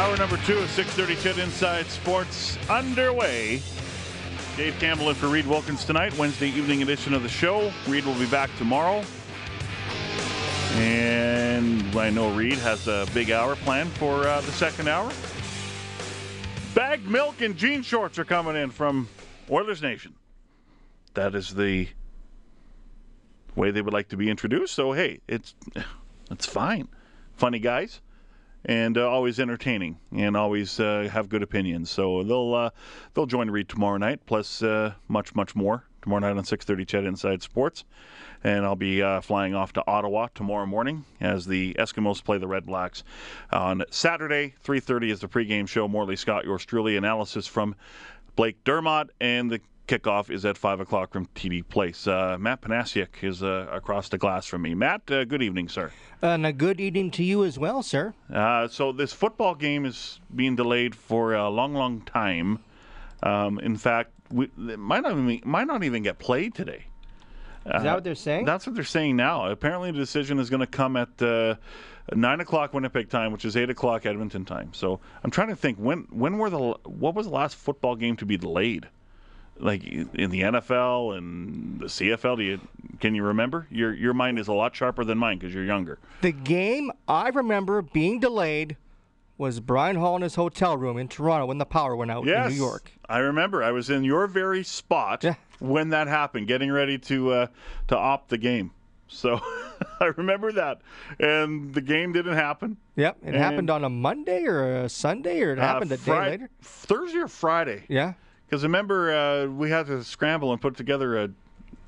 Hour number two of 630 CHED Inside Sports underway. Dave Campbell in for Reed Wilkins tonight, Wednesday evening edition of the show. Reed will be back tomorrow. And I know Reed has a big hour planned for uh, the second hour. Bagged milk and jean shorts are coming in from Oilers Nation. That is the way they would like to be introduced. So hey, it's it's fine. Funny guys and uh, always entertaining and always uh, have good opinions. So they'll uh, they'll join Reed tomorrow night, plus uh, much much more tomorrow night on 6:30 CHED Inside Sports. And I'll be uh, flying off to Ottawa tomorrow morning as the Eskimos play the Red Blacks on Saturday. 3:30 is the pregame show. Morley Scott, yours truly, analysis from Blake Dermott, and the kickoff is at 5 o'clock from TD Place. Uh, Matt Panasiuk is uh, across the glass from me. Matt, uh, good evening, sir. And a good evening to you as well, sir. Uh, so, this football game is being delayed for a long, long time. Um, in fact, we, it might not, even, might not even get played today. Is that what they're saying? That's what they're saying now. Apparently, the decision is going to come at uh, nine o'clock Winnipeg time, which is eight o'clock Edmonton time. So I'm trying to think when when were the what was the last football game to be delayed? Like in the NFL and the CFL, do you can you remember? Your your mind is a lot sharper than mine because you're younger. The game I remember being delayed was Bryan Hall in his hotel room in Toronto when the power went out Yes, in New York. I remember. I was in your very spot Yeah. when that happened, getting ready to uh, to opt the game. So I remember that, and the game didn't happen. Yep, it And- happened on a Monday or a Sunday, or it happened Uh, a day later. Thursday or Friday. Yeah, Because remember, uh, we had to scramble and put together a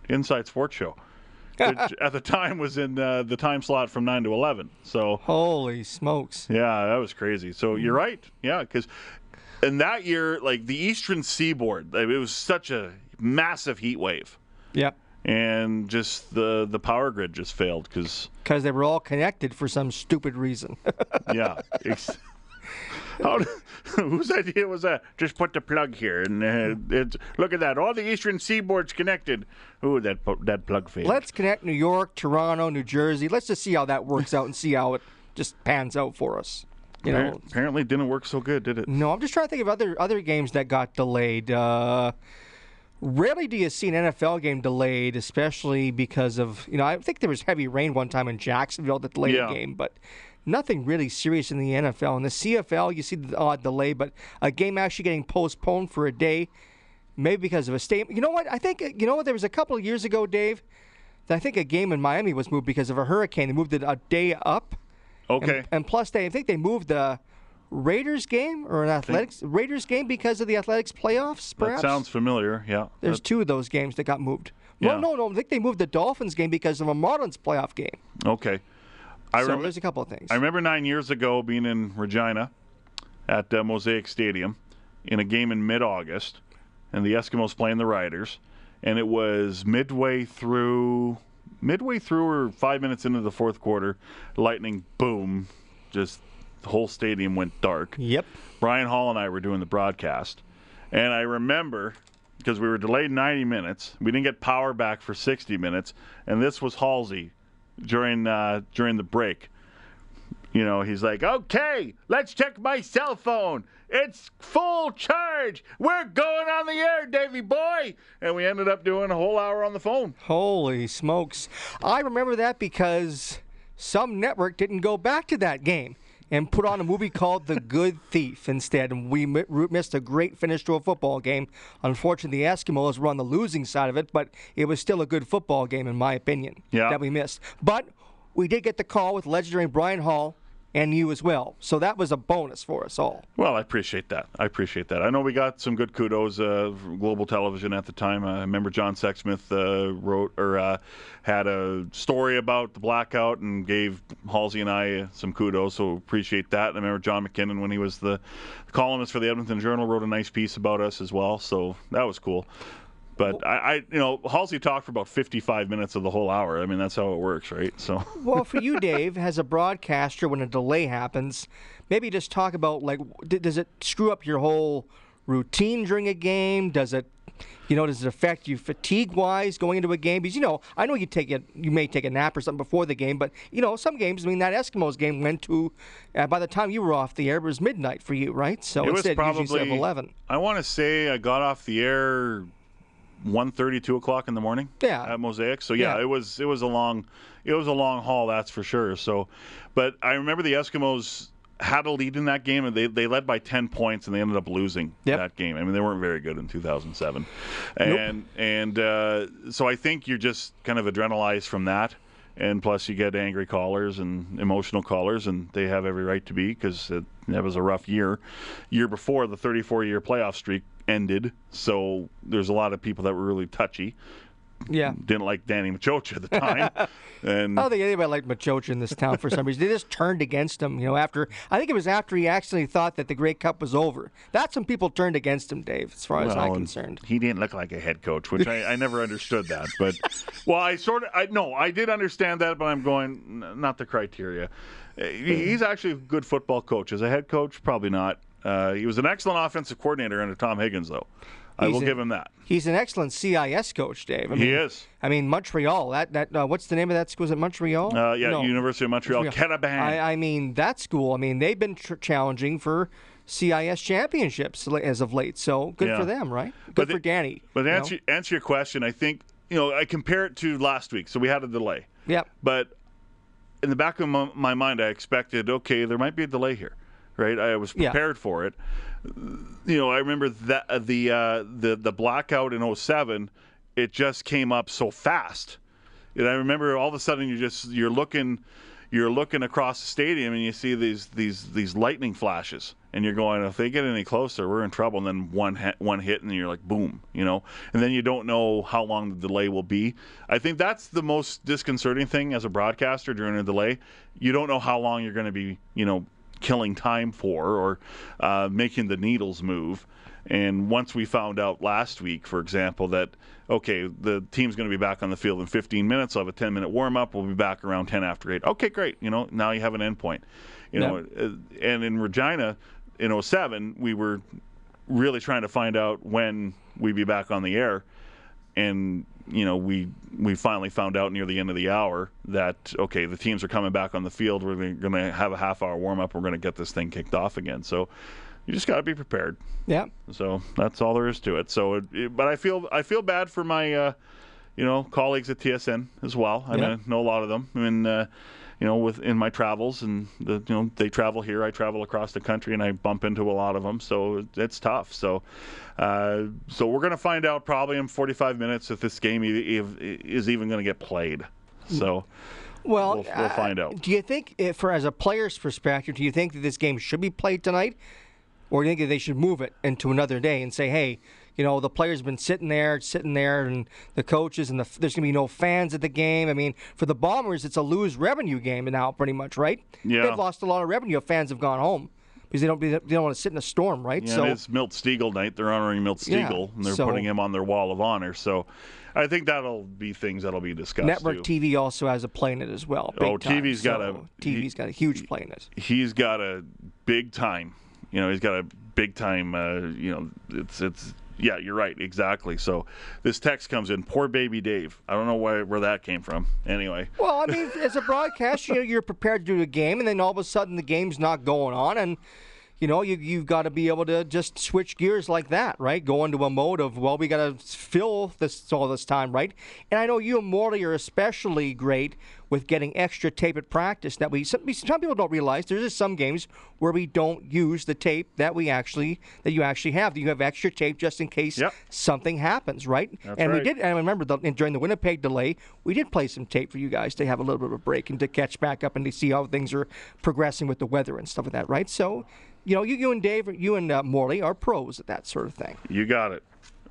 Inside Sports show, which at the time was in uh, the time slot from nine to eleven. So holy smokes! yeah, that was crazy. So you're right. Yeah, because in that year, like the Eastern Seaboard, it was such a massive heat wave, Yep, and just the the power grid just failed because because they were all connected for some stupid reason. yeah. How, whose idea was that? Just put the plug here, and uh, it's, look at that. All the eastern seaboard's connected. Ooh, that that plug failed. Let's connect New York, Toronto, New Jersey. Let's just see how that works out and see how it just pans out for us. You know, Apparently, didn't work so good, did it? No, I'm just trying to think of other other games that got delayed. Uh, rarely do you see an NFL game delayed, especially because of you know I think there was heavy rain one time in Jacksonville that delayed Yeah. a game, but nothing really serious in the NFL. In the CFL, you see the odd delay, but a game actually getting postponed for a day, maybe because of a statement. You know what? I think you know what there was a couple of years ago, Dave. That I think a game in Miami was moved because of a hurricane. They moved it a day up. Okay. And, and plus, they I think they moved the Raiders game or an Athletics Raiders game because of the Athletics playoffs. that sounds familiar. Yeah. there's That- two of those games that got moved. Yeah. No, no, no. I think they moved the Dolphins game because of a Marlins playoff game. okay. I so remember. there's a couple of things. I remember nine years ago being in Regina at uh, Mosaic Stadium in a game in mid-August, and the Eskimos playing the Riders, and it was midway through, midway through or five minutes into the fourth quarter, lightning boom, just the whole stadium went dark. Yep. Bryan Hall and I were doing the broadcast, and I remember because we were delayed 90 minutes, we didn't get power back for 60 minutes, and this was Halsey during uh, during the break. You know, he's like, "Okay, let's check my cell phone. It's full charge. We're going on the air, Davy boy." And we ended up doing a whole hour on the phone. Holy smokes! I remember that because some network didn't go back to that game. And put on a movie called The Good Thief instead. And we mi- missed a great finish to a football game. Unfortunately, the Eskimos were on the losing side of it, but it was still a good football game, in my opinion, Yeah. that we missed. But we did get the call with legendary Bryan Hall and you as well. So that was a bonus for us all. Well, I appreciate that. I appreciate that. I know we got some good kudos uh, from Global Television at the time. I remember John Sexsmith uh, wrote or uh, had a story about the blackout and gave Halsey and I some kudos. So appreciate that. And I remember John McKinnon when he was the columnist for the Edmonton Journal wrote a nice piece about us as well. So that was cool. But I, I, you know, Halsey talked for about 55 minutes of the whole hour. I mean, that's how it works, right? So. Well, for you, Dave, as a broadcaster, when a delay happens, maybe just talk about like, does it screw up your whole routine during a game? Does it, you know, does it affect you fatigue-wise going into a game? Because you know, I know you take it, you may take a nap or something before the game, but you know, some games. I mean, that Eskimos game went to, uh, by the time you were off the air, it was midnight for you, right? So It was instead, usually instead of probably- eleven. I want to say I got off the air 1.30, 2 o'clock in the morning. Yeah. At Mosaic. So yeah, Yeah. it was it was a long it was a long haul, that's for sure. So, but I remember the Eskimos had a lead in that game, and they, they led by 10 points, and they ended up losing Yep. that game. I mean, they weren't very good in 2007, and and uh, so I think you're just kind of adrenalized from that. And plus, you get angry callers and emotional callers, and they have every right to be because it, that was a rough year. Year before, the 34 year playoff streak ended, so there's a lot of people that were really touchy. Yeah. Didn't like Danny Maciocia at the time, and I don't think anybody liked Maciocia in this town for some reason. They just turned against him, you know, after I think it was after he actually thought that the Grey Cup was over. That's when people turned against him, Dave, as far as I'm concerned. He didn't look like a head coach, which I, I never understood that. But well, I sort of I no, I did understand that, but I'm going not the criteria. Uh, He's actually a good football coach. As a head coach, probably not. Uh, he was an excellent offensive coordinator under Tom Higgins, though. I will give him that. He's an excellent CIS coach, Dave. I He is. I mean, Montreal. That that uh, what's the name of that school? Is it Montreal? Uh, yeah, No. University of Montreal, Ketabang. I, I mean, that school. I mean, they've been tr- challenging for CIS championships as of late. So good Yeah. for them, right? Good But for the- Danny. But you know? answer answer your question, I think you know I compare it to last week. So we had a delay. Yep. But in the back of my, my mind, I expected, okay, there might be a delay here, right? I was Yeah. prepared for it. You know, I remember that uh, the uh, the the blackout in 07, it just came up so fast. And I remember all of a sudden you just you're looking you're looking across the stadium and you see these these these lightning flashes. And you're going if they get any closer we're in trouble. And then one hit, one hit and you're like boom you know? And then you don't know how long the delay will be. I think that's the most disconcerting thing as a broadcaster during a delay. You don't know how long you're going to be you know killing time for or uh, making the needles move and once we found out last week, for example, that okay, the team's going to be back on the field in 15 minutes. I'll have a 10 minute warm up. We'll be back around 10 after 8. Okay, great. You know, now you have an endpoint. You know, uh, and in Regina in 07, we were really trying to find out when we'd be back on the air. And you know, we we finally found out near the end of the hour that okay, the teams are coming back on the field. We're going to have a half hour warm up. We're going to get this thing kicked off again. So you just got to be prepared. yeah. So that's all there is to it. So, it, it- but I feel I feel bad for my, uh, you know, colleagues at TSN as well. I, mean, I know a lot of them. I mean, uh, you know, with in my travels and the, you know they travel here. I travel across the country and I bump into a lot of them. So it's tough. So, uh, so we're gonna find out probably in 45 minutes if this game is even gonna get played. So. Well, We'll- we'll uh, find out. Do you think, if, for as a player's perspective, do you think that this game should be played tonight, or do you think that they should move it into another day and say, hey, you know, the players been sitting there, sitting there, and the coaches, and the, there's going to be no fans at the game. I mean, for the Bombers, it's a lose revenue game now, pretty much, right? Yeah. They've lost a lot of revenue if fans have gone home because they don't they don't want to sit in a storm, right? Yeah, so it's Milt Stegall night. They're honoring Milt Yeah, and they're so- putting him on their wall of honor. So, I think that'll be things that'll be discussed. network too. TV also has a play in it as well. big Oh, time. TV's got a- So TV's got a huge play in it. He's got a big time. You know, he's got a big time. Uh, you know, it's it's. Yeah, you're right. Exactly. So, this text comes in. Poor baby Dave. I don't know why, where that came from. Anyway, Well, I mean, as a broadcaster, you know, you're prepared to do a game, and then all of a sudden the game's not going on, and you know, you, you've got to be able to just switch gears like that, right? Go into a mode of, well, we got to fill this all this time, right? And I know you and Morley are especially great with getting extra tape at practice that we some, some people don't realize there's just some games where we don't use the tape that we actually that you actually have you have extra tape just in case Yep. something happens right That's and we did and I remember the, during the Winnipeg delay we did play some tape for you guys to have a little bit of a break and to catch back up and to see how things are progressing with the weather and stuff like that right so you know you, you and Dave you and uh, Morley are pros at that sort of thing You got it.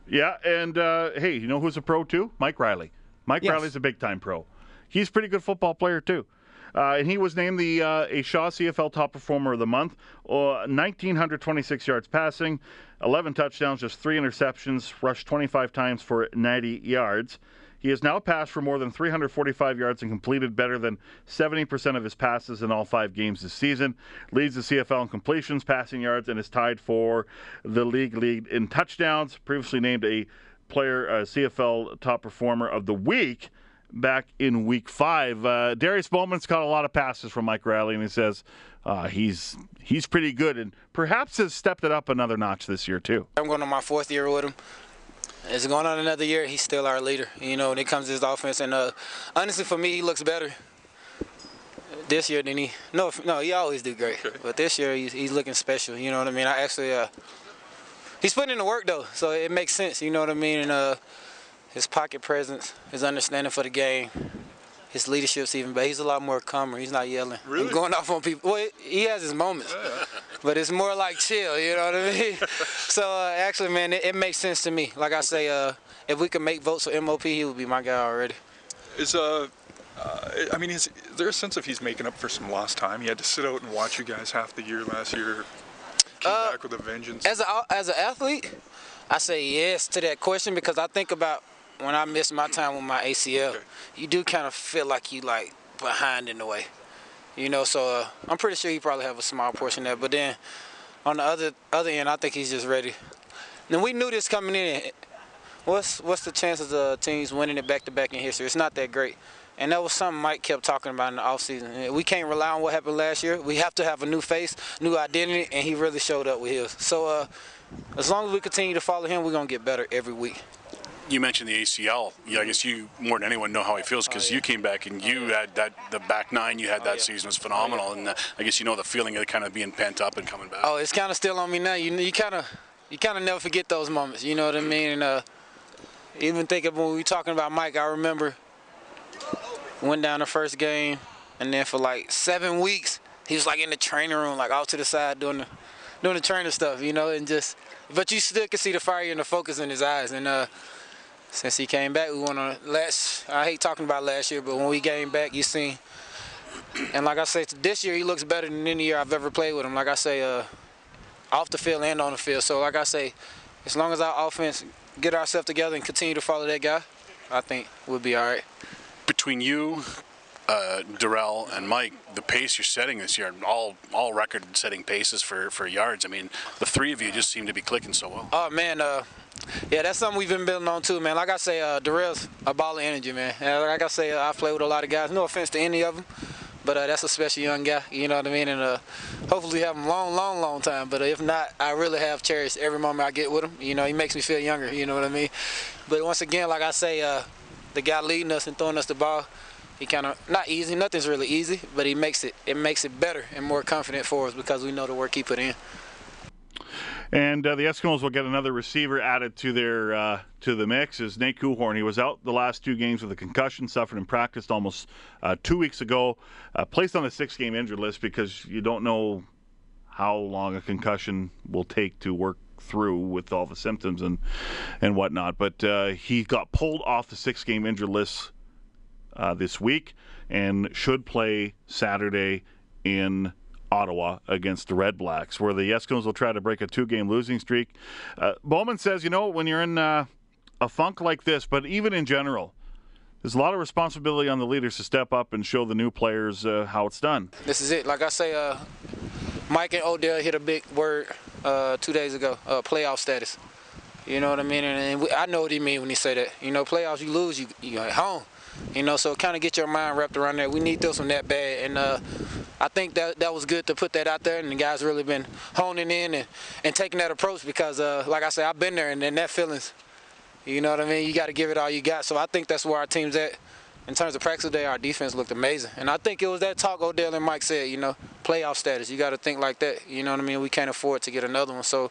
Yeah, and uh, hey, you know who's a pro too? Mike Reilly. Mike Yes. Reilly's a big time pro. He's a pretty good football player too. Uh, and he was named the uh, a Shaw CFL Top Performer of the Month. Uh, 1,926 yards passing, 11 touchdowns, just three interceptions, rushed 25 times for 90 yards. He has now passed for more than 345 yards and completed better than 70% of his passes in all five games this season. Leads the CFL in completions, passing yards, and is tied for the league lead in touchdowns. Previously named a player uh, CFL top performer of the week back in week five. Uh, Darius Bowman's caught a lot of passes from Mike Reilly, and he says uh, he's he's pretty good and perhaps has stepped it up another notch this year too. I'm going on my fourth year with him. It's going on another year. He's still our leader. You know, when it comes to his offense, and uh, honestly, for me, he looks better this year than he. No, no, he always do great. But this year, he's, he's looking special. You know what I mean? I actually, uh, he's putting in the work though, so it makes sense. You know what I mean? And uh, his pocket presence, his understanding for the game, his leadership's even better. He's a lot more calmer. He's not yelling Really? and going off on people. Well, he has his moments, but it's more like chill. You know what I mean? so uh, actually, man, it, it makes sense to me. Like I say, uh, if we could make votes for MOP, he would be my guy already. Is uh, uh, I mean, is, is there a sense of he's making up for some lost time? He had to sit out and watch you guys half the year last year. Came Uh, back with a vengeance. As a as an athlete, I say yes to that question because I think about when I missed my time with my ACL. You do kind of feel like you like behind in a way, you know. So uh, I'm pretty sure he probably have a small portion there. But then on the other other end, I think he's just ready. And we knew this coming in. What's what's the chances of teams winning it back to back in history? It's not that great. And that was something Mike kept talking about in the offseason. We can't rely on what happened last year. We have to have a new face, new identity, and he really showed up with his. So uh, as long as we continue to follow him, we're going to get better every week. You mentioned the ACL. Yeah, I guess you more than anyone know how he feels because you came back and you had that the back nine you had that yeah. season was phenomenal, and uh, I guess you know the feeling of kind of being pent up and coming back. Oh, it's kind of still on me now. You you kind of you kind of never forget those moments. You know what I mean? And uh, even thinking when we were talking about Mike, I remember went down the first game, and then for like seven weeks, he was like in the training room, like off to the side doing the doing the trainer stuff. You know, and just but you still can see the fire and the focus in his eyes. And uh, since he came back, we went on a last. I hate talking about last year, but when we came back, you seen. And like I said, this year he looks better than any year I've ever played with him. Like I say, uh, off the field and on the field. So like I say, as long as our offense get ourselves together and continue to follow that guy, I think we'll be all right. Between you, uh, Derel, and Mike, the pace you're setting this year, all all record-setting paces for for yards. I mean, the three of you just seem to be clicking so well. Oh man, uh, yeah, that's something we've been building on too, man. Like I say, uh, Derel's a ball of energy, man. And like I say, uh, I play with a lot of guys. No offense to any of them, but uh, that's a special young guy. You know what I mean? And uh, hopefully have him long, long, long time. But if not, I really have cherished every moment I get with him. You know, he makes me feel younger. You know what I mean? But once again, like I say, uh, the guy leading us and throwing us the ball. He kind of not easy. Nothing's really easy, but he makes it. It makes it better and more confident for us because we know the work he put in. And uh, the Eskimos will get another receiver added to their uh, to the mix. Is Nate Kuhorn? He was out the last two games with a concussion, suffered and practiced almost uh, two weeks ago. Uh, placed on the six-game injured list because you don't know how long a concussion will take to work through with all the symptoms and and whatnot. But uh, he got pulled off the six-game injured list uh, this week and should play Saturday in Ottawa against the Red Blacks, where the Eskimos will try to break a two-game losing streak. Uh, Bowman says, you know, when you're in uh, a funk like this, but even in general, there's a lot of responsibility on the leaders to step up and show the new players uh, how it's done. This is it. Like I say, uh, Mike and Odell hit a big word uh, two days ago. Uh, playoff status. You know what I mean? And, and we, I know what he mean when he say that. You know, playoffs, you lose, you you at home. You know, so kind of get your mind wrapped around that. We need those from that bad, and uh, I think that that was good to put that out there, and the guys really been honing in and, and taking that approach because, uh, like I said, I've been there, and, and that feelings, you know what I mean? You got to give it all you got. So I think that's where our team's at. In terms of practice today, our defense looked amazing. And I think it was that talk Odell and Mike said, you know, playoff status. You got to think like that. You know what I mean? We can't afford to get another one. So,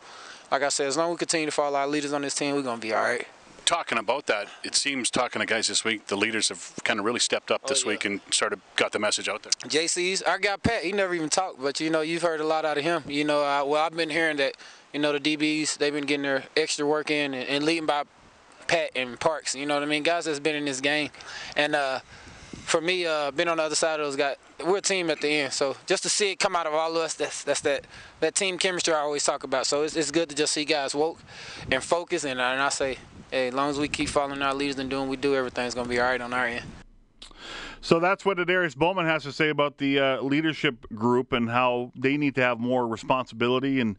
like I said, as long as we continue to follow our leaders on this team, we're going to be all right talking about that, it seems talking to guys this week, the leaders have kind of really stepped up this oh, yeah. week and sort of got the message out there. JC's, our guy Pat, he never even talked, but you know, you've heard a lot out of him. You know, uh, well, I've been hearing that, you know, the DBs, they've been getting their extra work in and, and leading by Pat and Parks. You know what I mean? Guys that's been in this game. And uh, for me, uh, being on the other side of those guys, we're a team at the end. So just to see it come out of all of us, that's that's that that team chemistry I always talk about. So it's, it's good to just see guys woke and focus. And, and I say, hey, as long as we keep following our leaders and doing what we do, everything's going to be all right on our end. So that's what Adarius Bowman has to say about the uh, leadership group and how they need to have more responsibility and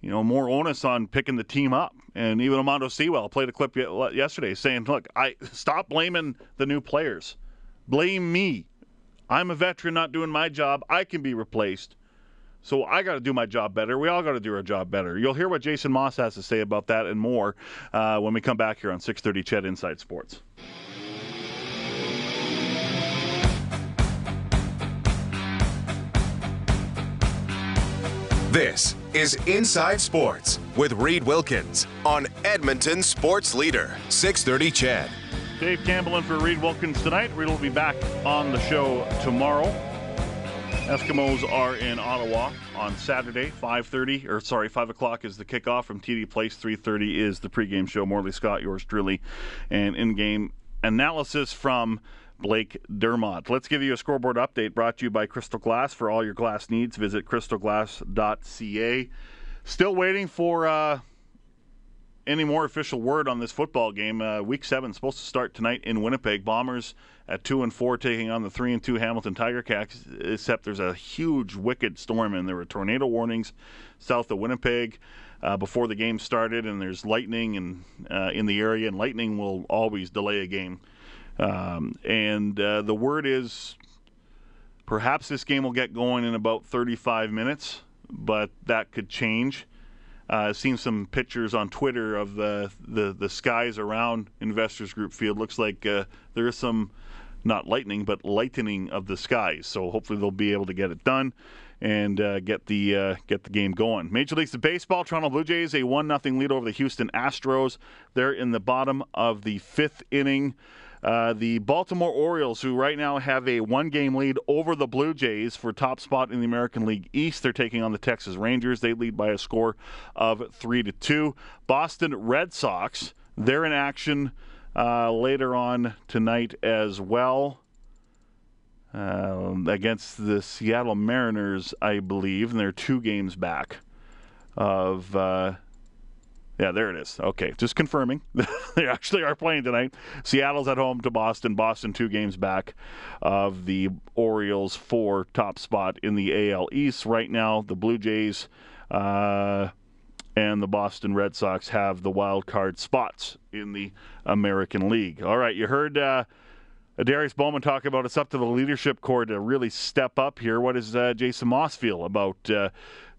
you know more onus on picking the team up. And even Almondo Sewell played a clip yesterday saying, "Look, I stop blaming the new players, blame me. I'm a veteran, not doing my job. I can be replaced." So I got to do my job better. We all got to do our job better. You'll hear what Jason Maas has to say about that and more uh, when we come back here on 6:30 CHED Inside Sports. This is Inside Sports with Reed Wilkins on Edmonton Sports Leader 630 CHED. Dave Campbell in for Reed Wilkins tonight. Reed will be back on the show tomorrow. Eskimos are in Ottawa on Saturday, 5:30 or sorry, 5 o'clock is the kickoff from TD Place. 3:30 is the pregame show. Morley Scott, yours truly, and in-game analysis from Blake Dermott. Let's give you a scoreboard update brought to you by Crystal Glass. For all your glass needs, visit crystalglass.ca. Still waiting for. Uh, any more official word on this football game. Uh, week seven supposed to start tonight in Winnipeg. Bombers at two and four taking on the three and two Hamilton Tiger Cats. Except there's a huge wicked storm and there were tornado warnings south of Winnipeg uh, before the game started, and there's lightning and uh, in the area, and lightning will always delay a game. Um, and uh, the word is perhaps this game will get going in about 35 minutes, but that could change. Uh, seen some pictures on Twitter of the, the, the skies around Investors Group Field. Looks like uh, there is some, not lightning, but lightening of the skies. So hopefully they'll be able to get it done and uh, get the uh, get the game going. Major Leagues of Baseball, Toronto Blue Jays a one 0 lead over the Houston Astros. They're in the bottom of the fifth inning. Uh, the Baltimore Orioles, who right now have a one game lead over the Blue Jays for top spot in the American League East, they're taking on the Texas Rangers. They lead by a score of 3 to 2. Boston Red Sox, they're in action uh, later on tonight as well. Uh, against the Seattle Mariners, I believe, and they're two games back of uh, yeah, there it is. Okay, just confirming. they actually are playing tonight. Seattle's at home to Boston. Boston two games back of the Orioles for top spot in the AL East right now. The Blue Jays uh, and the Boston Red Sox have the wild card spots in the American League. All right, you heard. Uh, Darius Bowman talk about it's up to the leadership core to really step up here. What does uh, Jason Maas feel about uh,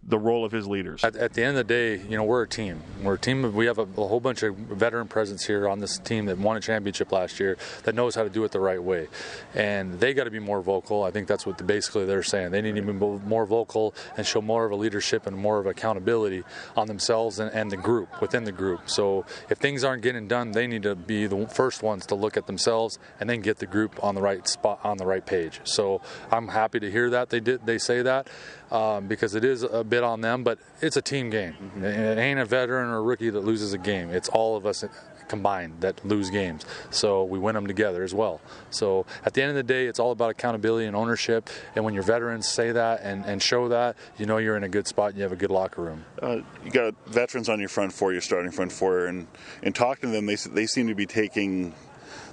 the role of his leaders. At, at, the end of the day, you know, we're a team. We're a team. Of, we have a, a, whole bunch of veteran presence here on this team that won a championship last year that knows how to do it the right way, and they got to be more vocal. I think that's what the, basically they're saying. They need to be more vocal and show more of a leadership and more of accountability on themselves and, and the group within the group. So if things aren't getting done, they need to be the first ones to look at themselves and then get the group on the right spot on the right page. So I'm happy to hear that they did they say that um, because it is a bit on them, but it's a team game. Mm-hmm. It ain't a veteran or a rookie that loses a game. It's all of us combined that lose games. So we win them together as well. So at the end of the day, it's all about accountability and ownership. And when your veterans say that and, and show that, you know you're in a good spot and you have a good locker room. Uh, you got veterans on your front four, your starting front four, and, and talking to them, they, they seem to be taking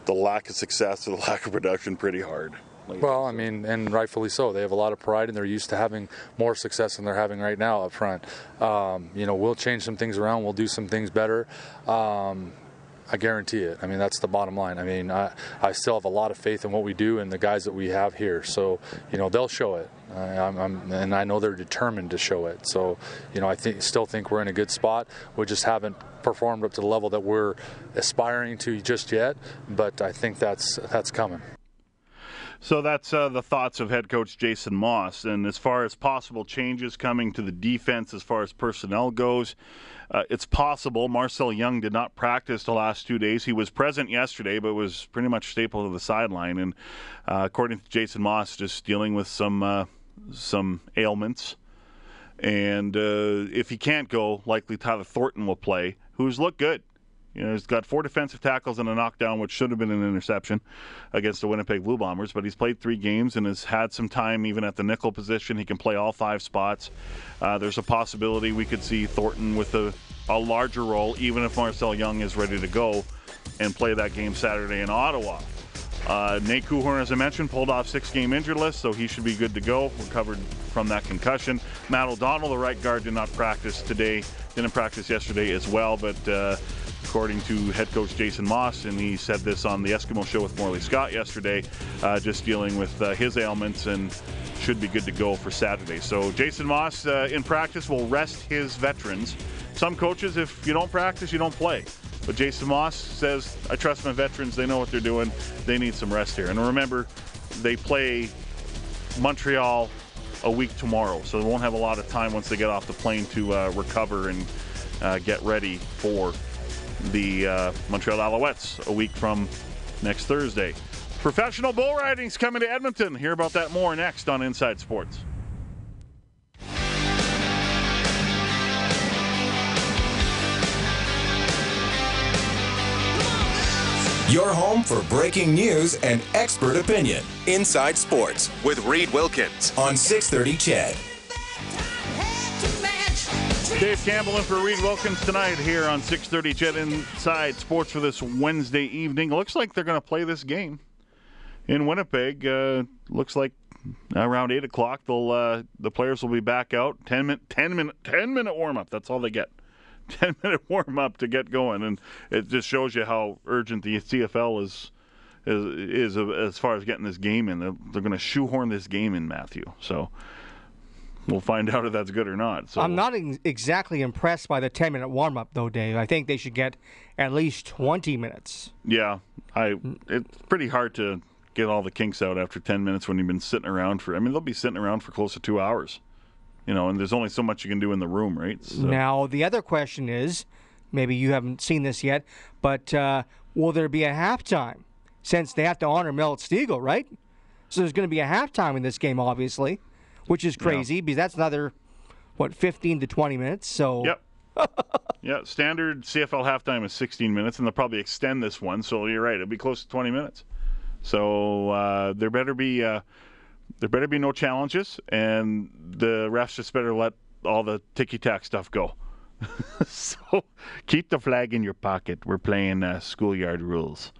the lack of success or the lack of production pretty hard. Well, I mean, and rightfully so. They have a lot of pride, and they're used to having more success than they're having right now up front. Um, you know, we'll change some things around. We'll do some things better. Um, I guarantee it. I mean, that's the bottom line. I mean, I, I still have a lot of faith in what we do and the guys that we have here. So, you know, they'll show it. I, I'm, I'm, and I know they're determined to show it. So, you know, I still think we're in a good spot. We just haven't performed up to the level that we're aspiring to just yet. But I think that's that's coming. So that's uh, the thoughts of head coach Jason Maas. And as far as possible changes coming to the defense, as far as personnel goes, uh, it's possible. Marcel Young did not practice the last two days. He was present yesterday, but was pretty much stapled to the sideline. And uh, according to Jason Maas, just dealing with some uh, some ailments. And uh, if he can't go, likely Tyler Thornton will play, who's looked good. You know, he's got four defensive tackles and a knockdown, which should have been an interception against the Winnipeg Blue Bombers. But he's played three games and has had some time even at the nickel position. He can play all five spots. Uh, there's a possibility we could see Thornton with a, a larger role, even if Marcel Young is ready to go and play that game Saturday in Ottawa. Uh, Nate Coulthard, as I mentioned, pulled off six-game injured list, so he should be good to go. Recovered from that concussion. Matt O'Donnell, the right guard, did not practice today. Didn't practice yesterday as well, but uh, according to head coach Jason Maas, and he said this on the Eskimo show with Morley Scott yesterday, uh, just dealing with uh, his ailments and should be good to go for Saturday. So Jason Maas uh, in practice will rest his veterans. Some coaches, if you don't practice, you don't play. But Jason Maas says, I trust my veterans. They know what they're doing. They need some rest here. And remember, they play Montreal a week tomorrow, so they won't have a lot of time once they get off the plane to uh, recover and uh, get ready for the uh, Montreal Alouettes a week from next Thursday. Professional bull riding's coming to Edmonton. Hear about that more next on Inside Sports. Your home for breaking news and expert opinion. Inside Sports with Reed Wilkins on 630 CHED. Dave Campbell in for Reed Wilkins tonight here on 630 CHED Inside Sports for this Wednesday evening. Looks like they're going to play this game in Winnipeg. Uh, looks like around 8 o'clock they'll uh, the players will be back out. 10 minute, 10 minute, 10 minute warm up. That's all they get. 10 minute warm up to get going. And it just shows you how urgent the CFL is. Is, is as far as getting this game in, they're, they're going to shoehorn this game in, Matthew. So we'll find out if that's good or not. So I'm not ex- exactly impressed by the 10 minute warm up, though, Dave. I think they should get at least 20 minutes. Yeah, I. It's pretty hard to get all the kinks out after 10 minutes when you've been sitting around for. I mean, they'll be sitting around for close to two hours. You know, and there's only so much you can do in the room, right? So, Now, the other question is maybe you haven't seen this yet, but uh, will there be a halftime? Since they have to honor Mel Stegall, right? So there's going to be a halftime in this game, obviously, which is crazy because that's another, what, 15 to 20 minutes. So Yep. yeah, standard CFL halftime is 16 minutes, and they'll probably extend this one. So you're right; it'll be close to 20 minutes. So uh, there better be uh, there better be no challenges, and the refs just better let all the ticky tack stuff go. so keep the flag in your pocket. We're playing uh, schoolyard rules.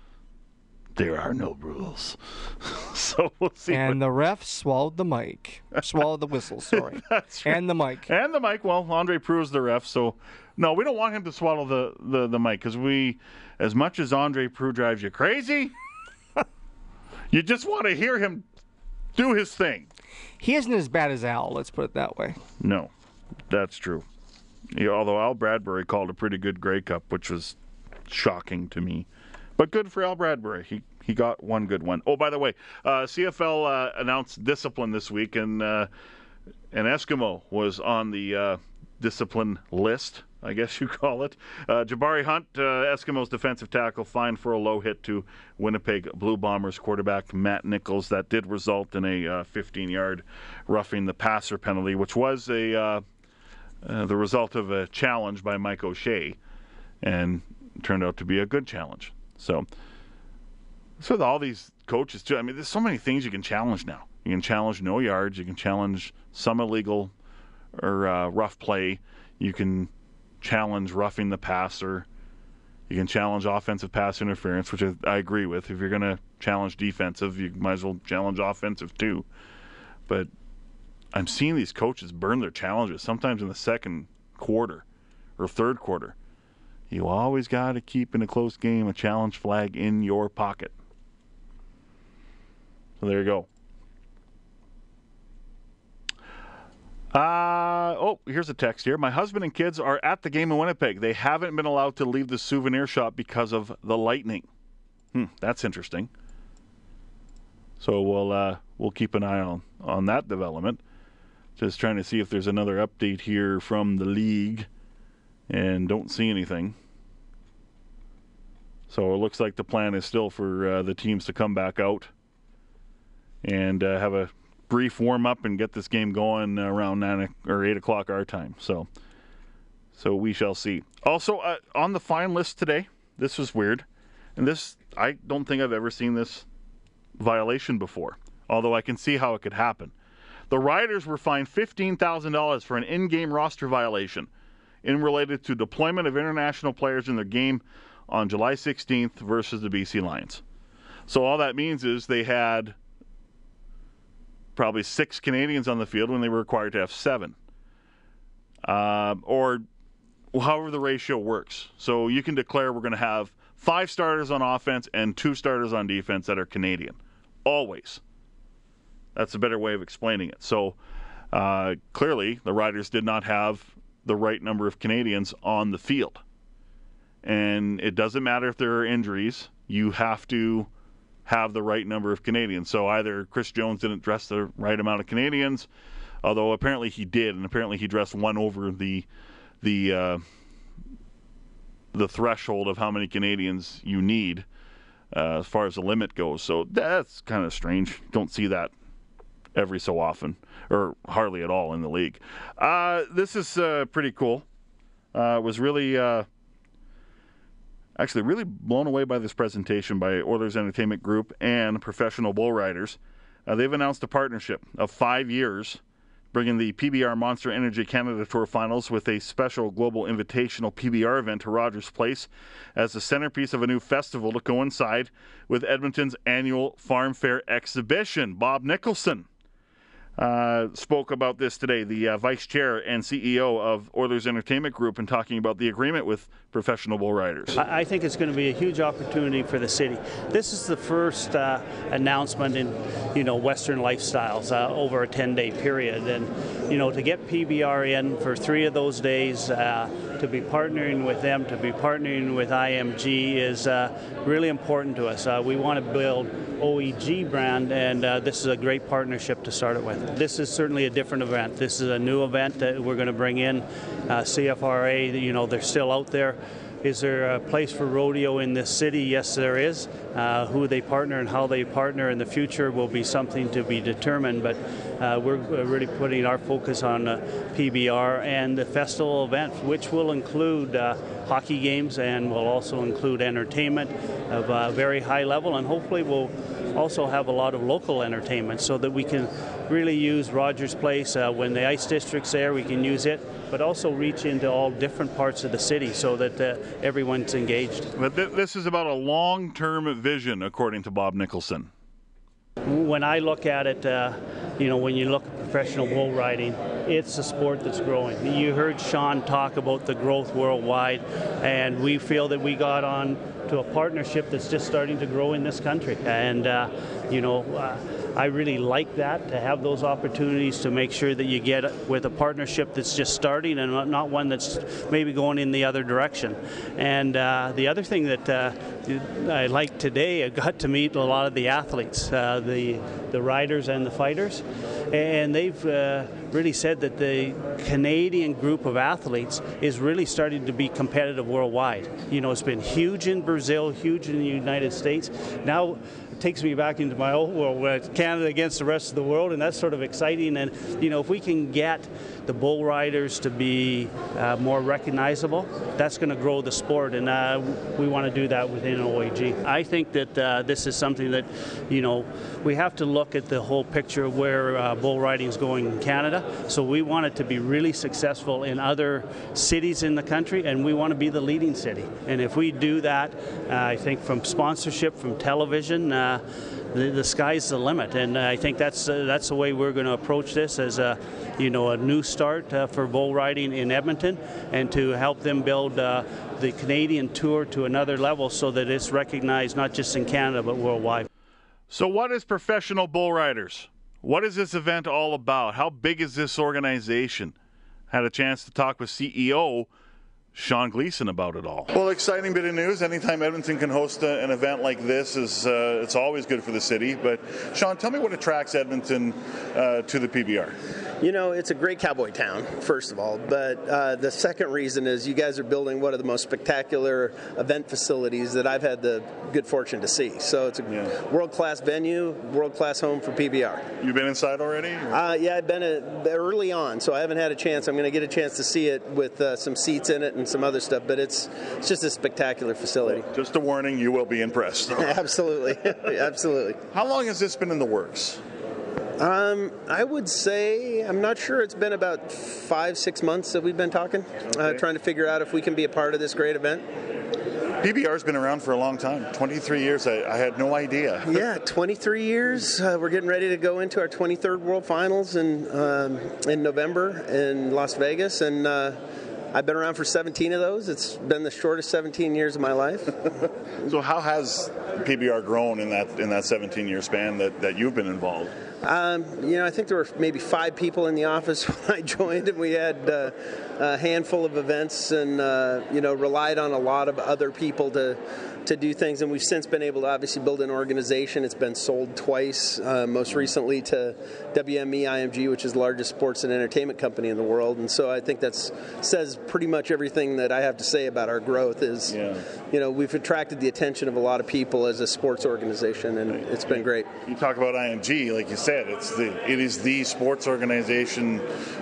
There are no rules. so we'll see. And the ref swallowed the mic. swallowed the whistle, sorry. That's right. And the mic. And the mic. Well, Andre Proulx's the ref, so no, we don't want him to swallow the the, the mic because we, as much as Andre Proulx drives you crazy, you just want to hear him do his thing. He isn't as bad as Al, let's put it that way. No, that's true. Yeah, although Al Bradbury called a pretty good Grey Cup, which was shocking to me, but good for Al Bradbury. He he got one good one. Oh, by the way, uh, CFL uh, announced discipline this week, and uh, an Eskimo was on the uh, discipline list. I guess you call it. Uh, Jabari Hunt, uh, Eskimos defensive tackle, fined for a low hit to Winnipeg Blue Bombers quarterback Matt Nichols. That did result in a 15 yard roughing the passer penalty, which was a the result of a challenge by Mike O'Shea and turned out to be a good challenge. So, so with all these coaches, too, I mean, there's so many things you can challenge now. You can challenge no yards. You can challenge some illegal or uh, rough play. You can challenge roughing the passer. You can challenge offensive pass interference, which I, I agree with. If you're going to challenge defensive, you might as well challenge offensive too. But I'm seeing these coaches burn their challenges sometimes in the second quarter or third quarter. You always got to keep in a close game a challenge flag in your pocket. So there you go. Uh, oh, here's a text here. My husband and kids are at the game in Winnipeg. They haven't been allowed to leave the souvenir shop because of the lightning. Hmm, that's interesting. So we'll uh, we'll keep an eye on on that development. Just trying to see if there's another update here from the league, and don't see anything. So it looks like the plan is still for uh, the teams to come back out and uh, have a brief warm up and get this game going around nine or eight o'clock our time. So, so we shall see. Also uh, on the fine list today, this was weird, and this I don't think I've ever seen this violation before. Although I can see how it could happen. The Riders were fined fifteen thousand dollars for an in-game roster violation, in related to deployment of international players in their game on July 16th versus the BC Lions. So all that means is they had probably six Canadians on the field when they were required to have seven, uh, or however the ratio works. So you can declare we're going to have five starters on offense and two starters on defense that are Canadian, always. That's a better way of explaining it. So uh, clearly, the Riders did not have the right number of Canadians on the field. And it doesn't matter if there are injuries, you have to have the right number of Canadians. So either Chris Jones didn't dress the right amount of Canadians, although apparently he did, and apparently he dressed one over the the uh, the threshold of how many Canadians you need uh, as far as the limit goes. So that's kind of strange. Don't see that every so often, or hardly at all in the league. Uh, this is uh, pretty cool. Uh, was really uh, actually really blown away by this presentation by Oilers Entertainment Group and Professional Bull Riders. Uh, they've announced a partnership of five years, bringing the PBR Monster Energy Canada Tour Finals with a special global invitational PBR event to Rogers Place as the centerpiece of a new festival to coincide with Edmonton's annual Farm Fair exhibition. Bob Nicholson uh, spoke about this today, the uh, vice chair and CEO of Oilers Entertainment Group, and talking about the agreement with professional bull riders. I, think it's going to be a huge opportunity for the city. This is the first uh, announcement in, you know, Western lifestyles uh, over a 10-day period, and you know, to get PBR in for three of those days, uh, to be partnering with them, to be partnering with IMG is uh, really important to us. we want to build OEG brand, and this is a great partnership to start it with. This is certainly a different event. This is a new event that we're going to bring in. Uh, CFRA, you know, they're still out there. Is there a place for rodeo in this city? Yes, there is. Uh, who they partner and how they partner in the future will be something to be determined, but uh, we're really putting our focus on uh, PBR and the festival event, which will include uh, hockey games and will also include entertainment of a very high level, and hopefully we'll also have a lot of local entertainment so that we can really use Rogers Place uh, when the ice district's there. We can use it, but also reach into all different parts of the city so that uh, everyone's engaged. But th- this is about a long-term vision, according to Bob Nicholson. When I look at it, uh, you know, when you look at professional bull riding, it's a sport that's growing. You heard Sean talk about the growth worldwide, and we feel that we got on to a partnership that's just starting to grow in this country. And, uh, you know, uh, I really like that to have those opportunities to make sure that you get with a partnership that's just starting and not one that's maybe going in the other direction. And uh, the other thing that uh, I like today, I got to meet a lot of the athletes, uh, the the riders and the fighters, and they've uh, really said that the Canadian group of athletes is really starting to be competitive worldwide. You know, it's been huge in Brazil, huge in the United States. Now takes me back into my old world, where it's Canada against the rest of the world, and that's sort of exciting. And you know, if we can get the bull riders to be uh, more recognizable, that's going to grow the sport, and uh, we want to do that within OAG. I think that uh, this is something that, you know, we have to look at the whole picture of where uh, bull riding is going in Canada. So we want it to be really successful in other cities in the country, and we want to be the leading city. And if we do that, uh, I think from sponsorship, from television, uh, the, the sky's the limit, and I think that's uh, that's the way we're going to approach this as a you know a new start uh, for bull riding in Edmonton, and to help them build uh, the Canadian tour to another level so that it's recognized not just in Canada but worldwide. So, what is professional bull riders? What is this event all about? How big is this organization? Had a chance to talk with CEO Sean Gleason about it all. Well, exciting bit of news. Anytime Edmonton can host a, an event like this is uh, it's always good for the city. But Sean, tell me what attracts Edmonton uh, to the PBR. You know, it's a great cowboy town, first of all. But uh, the second reason is you guys are building one of the most spectacular event facilities that I've had the good fortune to see. So it's a yeah. world class venue, world class home for PBR. You've been inside already? Uh, yeah, I've been a, early on, so I haven't had a chance. I'm going to get a chance to see it with uh, some seats in it and some other stuff. But it's it's just a spectacular facility. Just a warning, you will be impressed. absolutely, absolutely. How long has this been in the works? Um, I would say I'm not sure. It's been about five, six months that we've been talking, uh, okay. uh, trying to figure out if we can be a part of this great event. PBR's been around for a long time 23 years. I, I had no idea. yeah, 23 years. Uh, we're getting ready to go into our 23rd World Finals in, um, in November in Las Vegas. And uh, I've been around for 17 of those. It's been the shortest 17 years of my life. so, how has PBR grown in that in that 17 year span that, that you've been involved? Um, you know, I think there were maybe five people in the office when I joined, and we had uh, a handful of events, and uh, you know, relied on a lot of other people to to do things. And we've since been able to obviously build an organization. It's been sold twice, uh, most recently to WME IMG, which is the largest sports and entertainment company in the world. And so I think that says pretty much everything that I have to say about our growth. Is yeah. you know we've attracted the attention of a lot of people as a sports organization, and it's been great. You talk about IMG, like you said, it's the it is the sports organization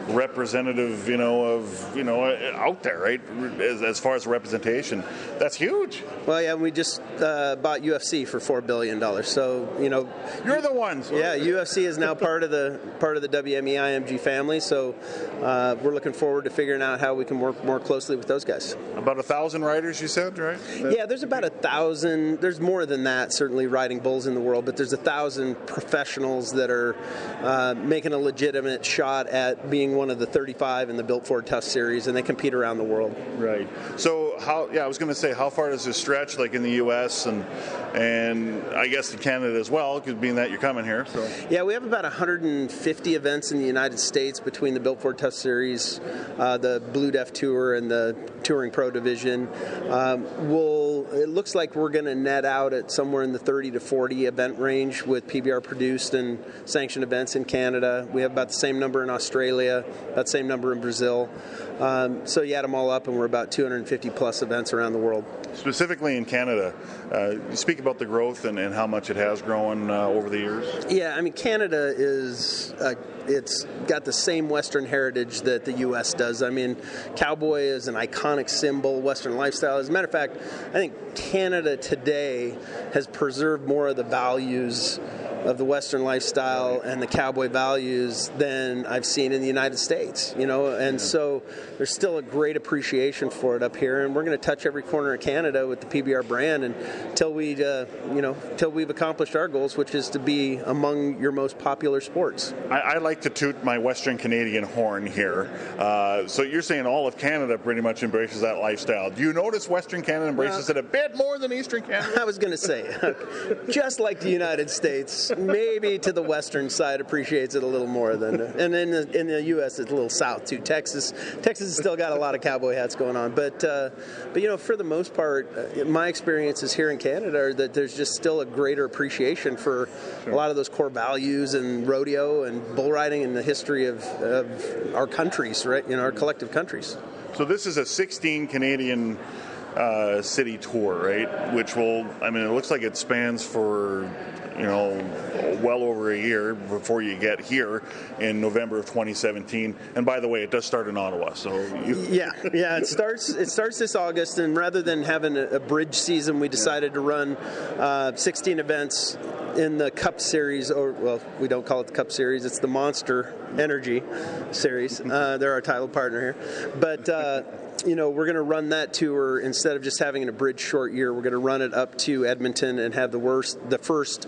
representative, you know, of you know out there, right? As, as far as representation, that's huge. Well, yeah, we just uh, bought UFC for four billion dollars. So you know, you're the ones. Yeah, UFC is now part of the part of the WME IMG family. So uh, we're looking forward to figuring out how we can work more closely with those guys. About a thousand riders, you said, right? Yeah, there's about a thousand. There's more than that, certainly riding bulls in the world, but there's a thousand professionals that are uh, making a legitimate shot at being one of the 35 in the Built Ford Tough Series, and they compete around the world. Right. So how? Yeah, I was going to say, how far does this stretch? Like in the U.S. and and I guess in Canada as well, because being that you're coming here. So yeah, we have about 150 events in the United States between the Built Ford Tough Series, uh, the Blue Def Tour, and the Touring Pro Division. Um, we'll. It looks like we're going to net out at somewhere in the 30 to 40 event range with PBR produced and sanctioned events in Canada. We have about the same number in Australia, about the same number in Brazil. Um, so you add them all up, and we're about 250 plus events around the world. Specifically in Canada, uh, speak about the growth and, and, how much it has grown uh, over the years. Yeah, I mean Canada is uh, it's got the same Western heritage that the U.S. does. I mean, cowboy is an iconic symbol, Western lifestyle. As a matter of fact, I think Canada today has preserved more of the values of the Western lifestyle and the cowboy values than I've seen in the United States. You know, and yeah. so there's still a great appreciation for it up here, and we're going to touch every corner of Canada with the PBR brand until we, uh, you know, until we've accomplished our goals, which is to be among your most popular sports. I, I like to toot my Western Canadian horn here. Uh, so you're saying all of Canada pretty much embraces that lifestyle. Do you notice Western Canada embraces it a bit more than Eastern Canada? I was going to say, just like the United States, maybe to the western side appreciates it a little more than, and in the, in the U.S. it's a little south too. Texas, Texas has still got a lot of cowboy hats going on, but uh, but you know for the most part, uh, my experiences here in Canada are that there's just still a greater appreciation for sure. a lot of those core values and rodeo and bull riding and the history of, of our countries, right? In our collective countries. So this is a 16 Canadian uh, city tour, right? Which will, I mean, it looks like it spans for you know, well over a year before you get here in November of 2017. And by the way, it does start in Ottawa. So you... yeah, yeah, it starts it starts this August, and rather than having a, bridge season, we decided to run uh, 16 events in the Cup Series, or well, we don't call it the Cup Series; it's the Monster Energy Series. Uh, they're our title partner here, but. Uh, you know, we're going to run that tour instead of just having an abridged short year. We're going to run it up to Edmonton and have the worst, the first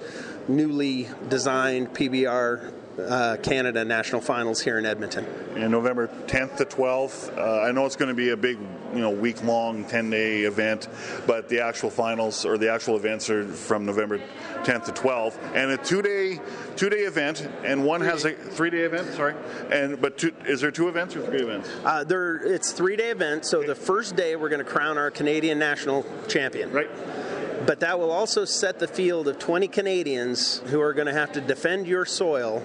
newly designed PBR uh, Canada National Finals here in Edmonton. And November 10th to 12th. Uh, I know it's going to be a big, you know, week-long, 10-day event, but the actual finals or the actual events are from November 10th to 12th, and a two-day, two-day event, and one has a three-day event. Sorry, and but two, is there two events or three events? Uh, there, it's three-day event. So the first day we're going to crown our Canadian national champion. Right but that will also set the field of 20 Canadians who are going to have to defend your soil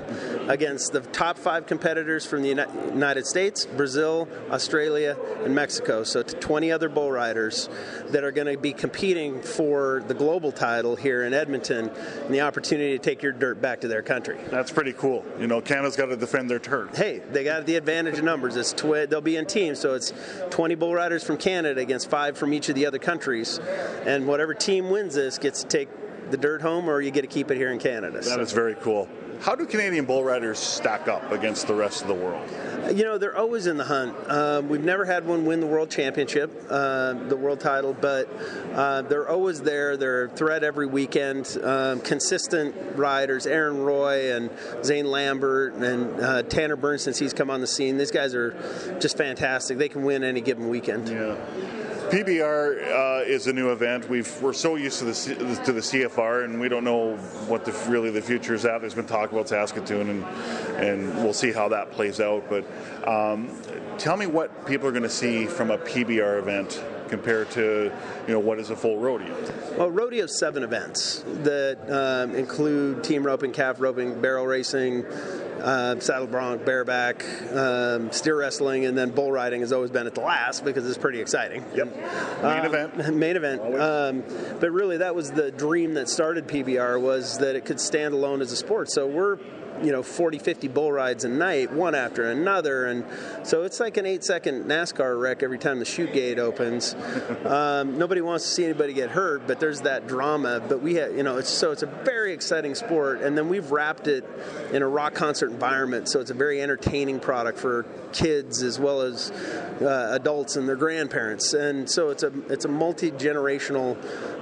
against the top five competitors from the United States, Brazil, Australia, and Mexico. So 20 other bull riders that are going to be competing for the global title here in Edmonton and the opportunity to take your dirt back to their country. That's pretty cool. You know, Canada's got to defend their turf. Hey, they got the advantage of numbers. It's twi- they'll be in teams, so it's 20 bull riders from Canada against five from each of the other countries, and whatever team wins this gets to take the dirt home, or you get to keep it here in Canada. That so. is very cool. How do Canadian bull riders stack up against the rest of the world? You know, they're always in the hunt. Um, we've never had one win the world championship, uh, the world title, but uh, they're always there. They're a threat every weekend. Um, consistent riders, Aaron Roy and Zane Lambert and uh, Tanner Byrne, since he's come on the scene. These guys are just fantastic. They can win any given weekend. Yeah. PBR uh, is a new event. we are so used to the to the CFR, and we don't know what the, really the future is at. There's been talk about Saskatoon, and and we'll see how that plays out. But um, tell me what people are going to see from a PBR event compared to you know what is a full rodeo? Well, rodeo's seven events that um, include team roping, calf roping, barrel racing, uh, saddle bronc, bareback, um, steer wrestling, and then bull riding has always been at the last because it's pretty exciting. Yep. Main um, event. Main event. Um, but really, that was the dream that started PBR was that it could stand alone as a sport. So we're you know 40 50 bull rides a night one after another and so it's like an eight second nascar wreck every time the chute gate opens. Um, nobody wants to see anybody get hurt but there's that drama but we have you know it's so it's a very exciting sport and then we've wrapped it in a rock concert environment so it's a very entertaining product for kids as well as uh, adults and their grandparents and so it's a it's a multi-generational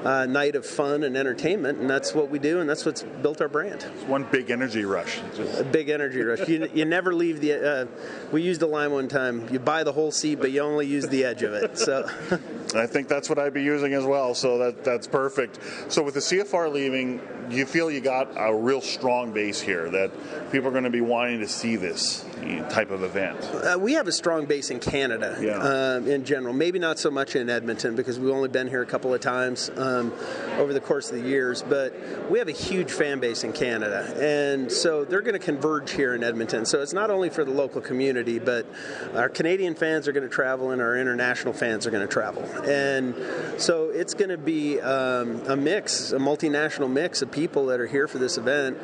uh, night of fun and entertainment and that's what we do and that's what's built our brand. It's one big energy rush just... A big energy rush. You, you never leave the. Uh, we used a line one time. You buy the whole seat, but you only use the edge of it. So. I think that's what I'd be using as well. So that that's perfect. So with the CFR leaving, you feel you got a real strong base here that people are going to be wanting to see this type of event. Uh, we have a strong base in Canada yeah. um, in general. Maybe not so much in Edmonton because we've only been here a couple of times um, over the course of the years. But we have a huge fan base in Canada, and so they're going to converge here in Edmonton. So it's not only for the local community, but our Canadian fans are going to travel, and our international fans are going to travel. And so it's going to be um, a mix, a multinational mix of people that are here for this event.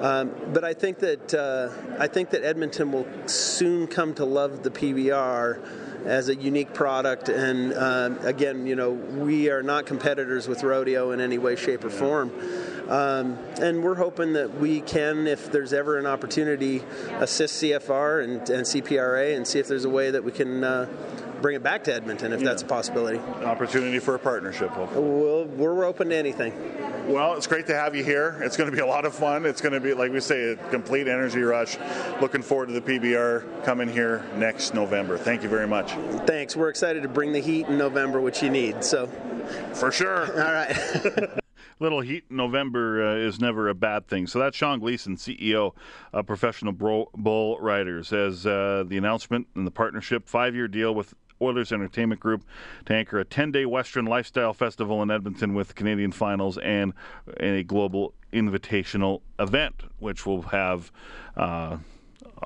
Um, but I think that uh, I think that Edmonton will soon come to love the PBR as a unique product. And uh, again, you know, we are not competitors with rodeo in any way, shape, or form. Um, and we're hoping that we can, if there's ever an opportunity, assist CFR and, and CPRA and see if there's a way that we can uh, bring it back to Edmonton if yeah. that's a possibility. opportunity for a partnership, hopefully. We'll, we're open to anything. Well, it's great to have you here. It's going to be a lot of fun. It's going to be, like we say, a complete energy rush. Looking forward to the PBR coming here next November. Thank you very much. Thanks. We're excited to bring the heat in November, which you need. So, for sure. All right. little heat in November uh, is never a bad thing. So that's Sean Gleason, CEO of Professional Bull Riders, as uh, the announcement and the partnership five year deal with Oilers Entertainment Group to anchor a 10 day Western Lifestyle Festival in Edmonton with Canadian finals and a global invitational event, which will have uh,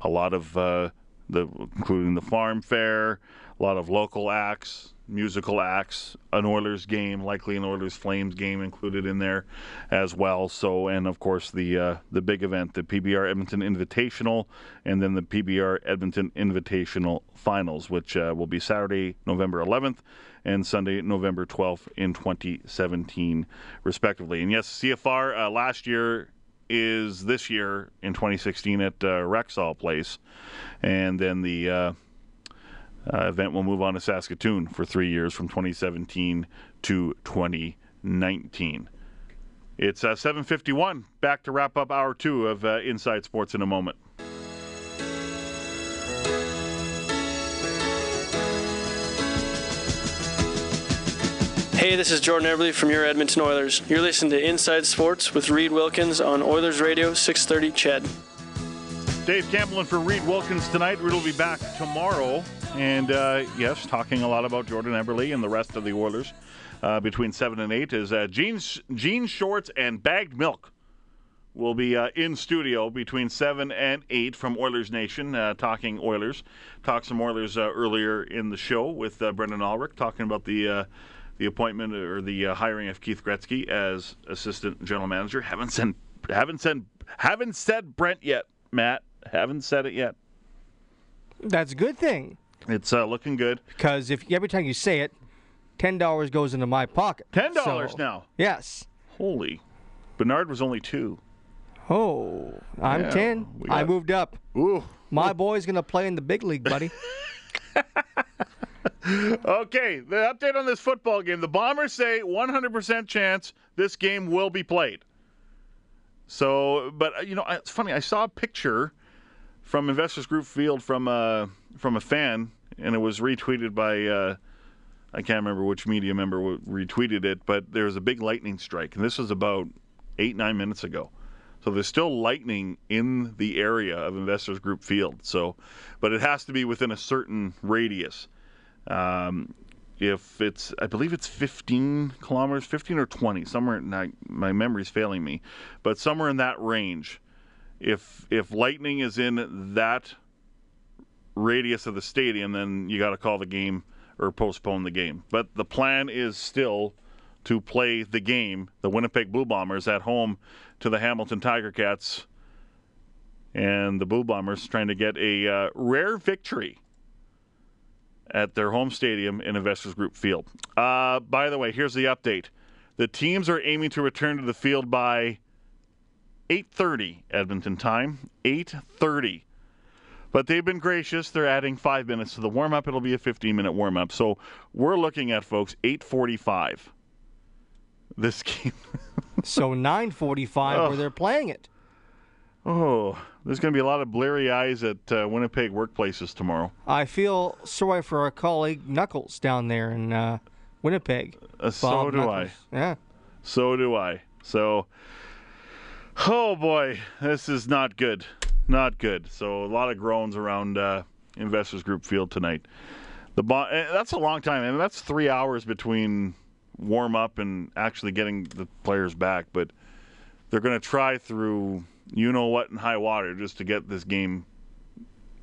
a lot of uh, the, including the farm fair, a lot of local acts, musical acts, an Oilers game, likely an Oilers Flames game included in there as well. So, and of course the uh, the big event, the PBR Edmonton Invitational, and then the PBR Edmonton Invitational Finals, which uh, will be Saturday, November 11th, and Sunday, November 12th in 2017, respectively. And yes, CFR uh, last year is this year in 2016 at uh, Rexall Place, and then the uh, event will move on to Saskatoon for three years from 2017 to 2019. It's uh, 7:51. Back to wrap up hour two of uh, Inside Sports in a moment. Hey, this is Jordan Eberle from your Edmonton Oilers. You're listening to Inside Sports with Reid Wilkins on Oilers Radio 630 CHED. Dave Campbell and for Reid Wilkins tonight. Reid will be back tomorrow. And uh, yes, talking a lot about Jordan Eberle and the rest of the Oilers uh, between 7 and 8 is uh, jeans, jeans, shorts, and bagged milk will be uh, in studio between 7 and 8 from Oilers Nation, uh, talking Oilers. Talked some Oilers uh, earlier in the show with uh, Brendan Ulrich, talking about the uh, the appointment or the uh, hiring of Keith Gretzky as assistant general manager. Haven't said, haven't said, haven't said Brent yet, Matt. Haven't said it yet. That's a good thing. It's uh, looking good. Because if every time you say it, ten dollars goes into my pocket. Ten dollars So- now. Yes. Holy. Bernard was only two. Oh, I'm Yeah, ten. we I moved up. Ooh. My boy's gonna play in the big league, buddy. Okay, the update on this football game. The Bombers say 100% chance this game will be played. So, but uh, you know, it's funny. I saw a picture from Investors Group Field from uh, from a fan, and it was retweeted by uh, I can't remember which media member retweeted it, but there was a big lightning strike, and this was about eight nine minutes ago. So there's still lightning in the area of Investors Group Field. So, but it has to be within a certain radius. Um, if it's, I believe it's 15 kilometers, 15 or 20, somewhere. My memory's failing me, but somewhere in that range. If if lightning is in that radius of the stadium, then you got to call the game or postpone the game. But the plan is still to play the game, the Winnipeg Blue Bombers at home to the Hamilton Tiger Cats, and the Blue Bombers trying to get a uh, rare victory at their home stadium in Investors Group Field. Uh, by the way, here's the update: the teams are aiming to return to the field by 8:30 Edmonton time. 8:30. But they've been gracious. They're adding five minutes to the warm up. It'll be a 15 minute warm up. So we're looking at folks 8:45. This game. so 9:45 Oh. where they're playing it. Oh, there's going to be a lot of bleary eyes at uh, Winnipeg workplaces tomorrow. I feel sorry for our colleague Knuckles down there in uh, Winnipeg. Uh, so Bob do Knuckles. I. Yeah. So do I. So, oh boy, this is not good. Not good. So a lot of groans around uh, Investors Group Field tonight. The bo- eh, that's a long time, and that's three hours between warm up and actually getting the players back. But they're going to try through you know what in high water just to get this game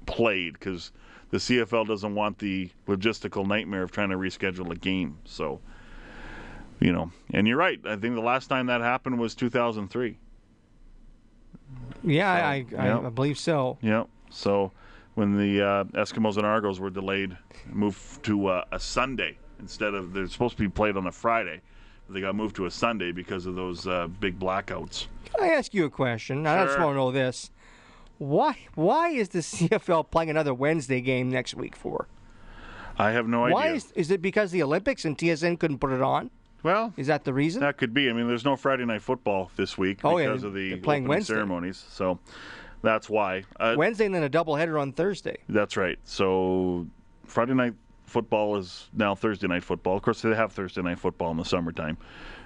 played because the CFL doesn't want the logistical nightmare of trying to reschedule a game. So, you know, and you're right. I think the last time that happened was 2003. Yeah, I, I, yeah. I believe so. Yeah. So when the uh, Eskimos and Argos were delayed, moved to uh, a Sunday instead of they're supposed to be played on a Friday, but they got moved to a Sunday because of those uh, big blackouts. Can I ask you a question? I just want to know this. Why why is the CFL playing another Wednesday game next week for? I have no Why idea. is is it because the Olympics and TSN couldn't put it on? Well, is that the reason? That could be. I mean, there's no Friday night football this week Oh, yeah, because of the playing opening Wednesday. ceremonies. So that's why. Uh, Wednesday and then a doubleheader on Thursday. That's right. So Friday night football is now Thursday night football. Of course, they have Thursday night football in the summertime.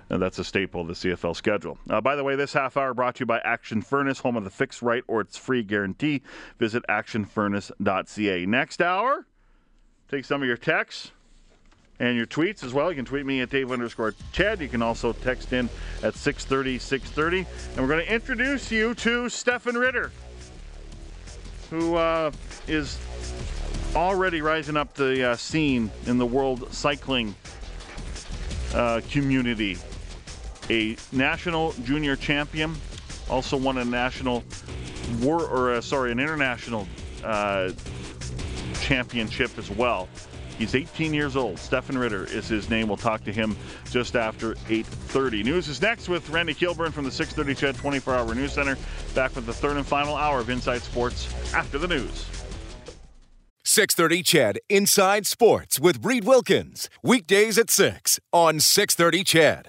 And that's a staple of the CFL schedule. Uh, by the way, this half hour brought to you by Action Furnace, home of the fixed right or it's free guarantee. Visit actionfurnace.ca. Next hour, take some of your texts and your tweets as well. You can tweet me at Dave underscore CHED. You can also text in at 630 630. And we're going to introduce you to Stefan Ritter, who uh, is already rising up the uh, scene in the world cycling uh, community. A national junior champion, also won a national war or uh, sorry, an international uh, championship as well. He's 18 years old. Stefan Ritter is his name. We'll talk to him just after 8:30. News is next with Randy Kilburn from the 6:30 CHED 24-hour news center. Back with the third and final hour of Inside Sports after the news. 630 CHED Inside Sports with Reid Wilkins. Weekdays at 6 on 630 CHED.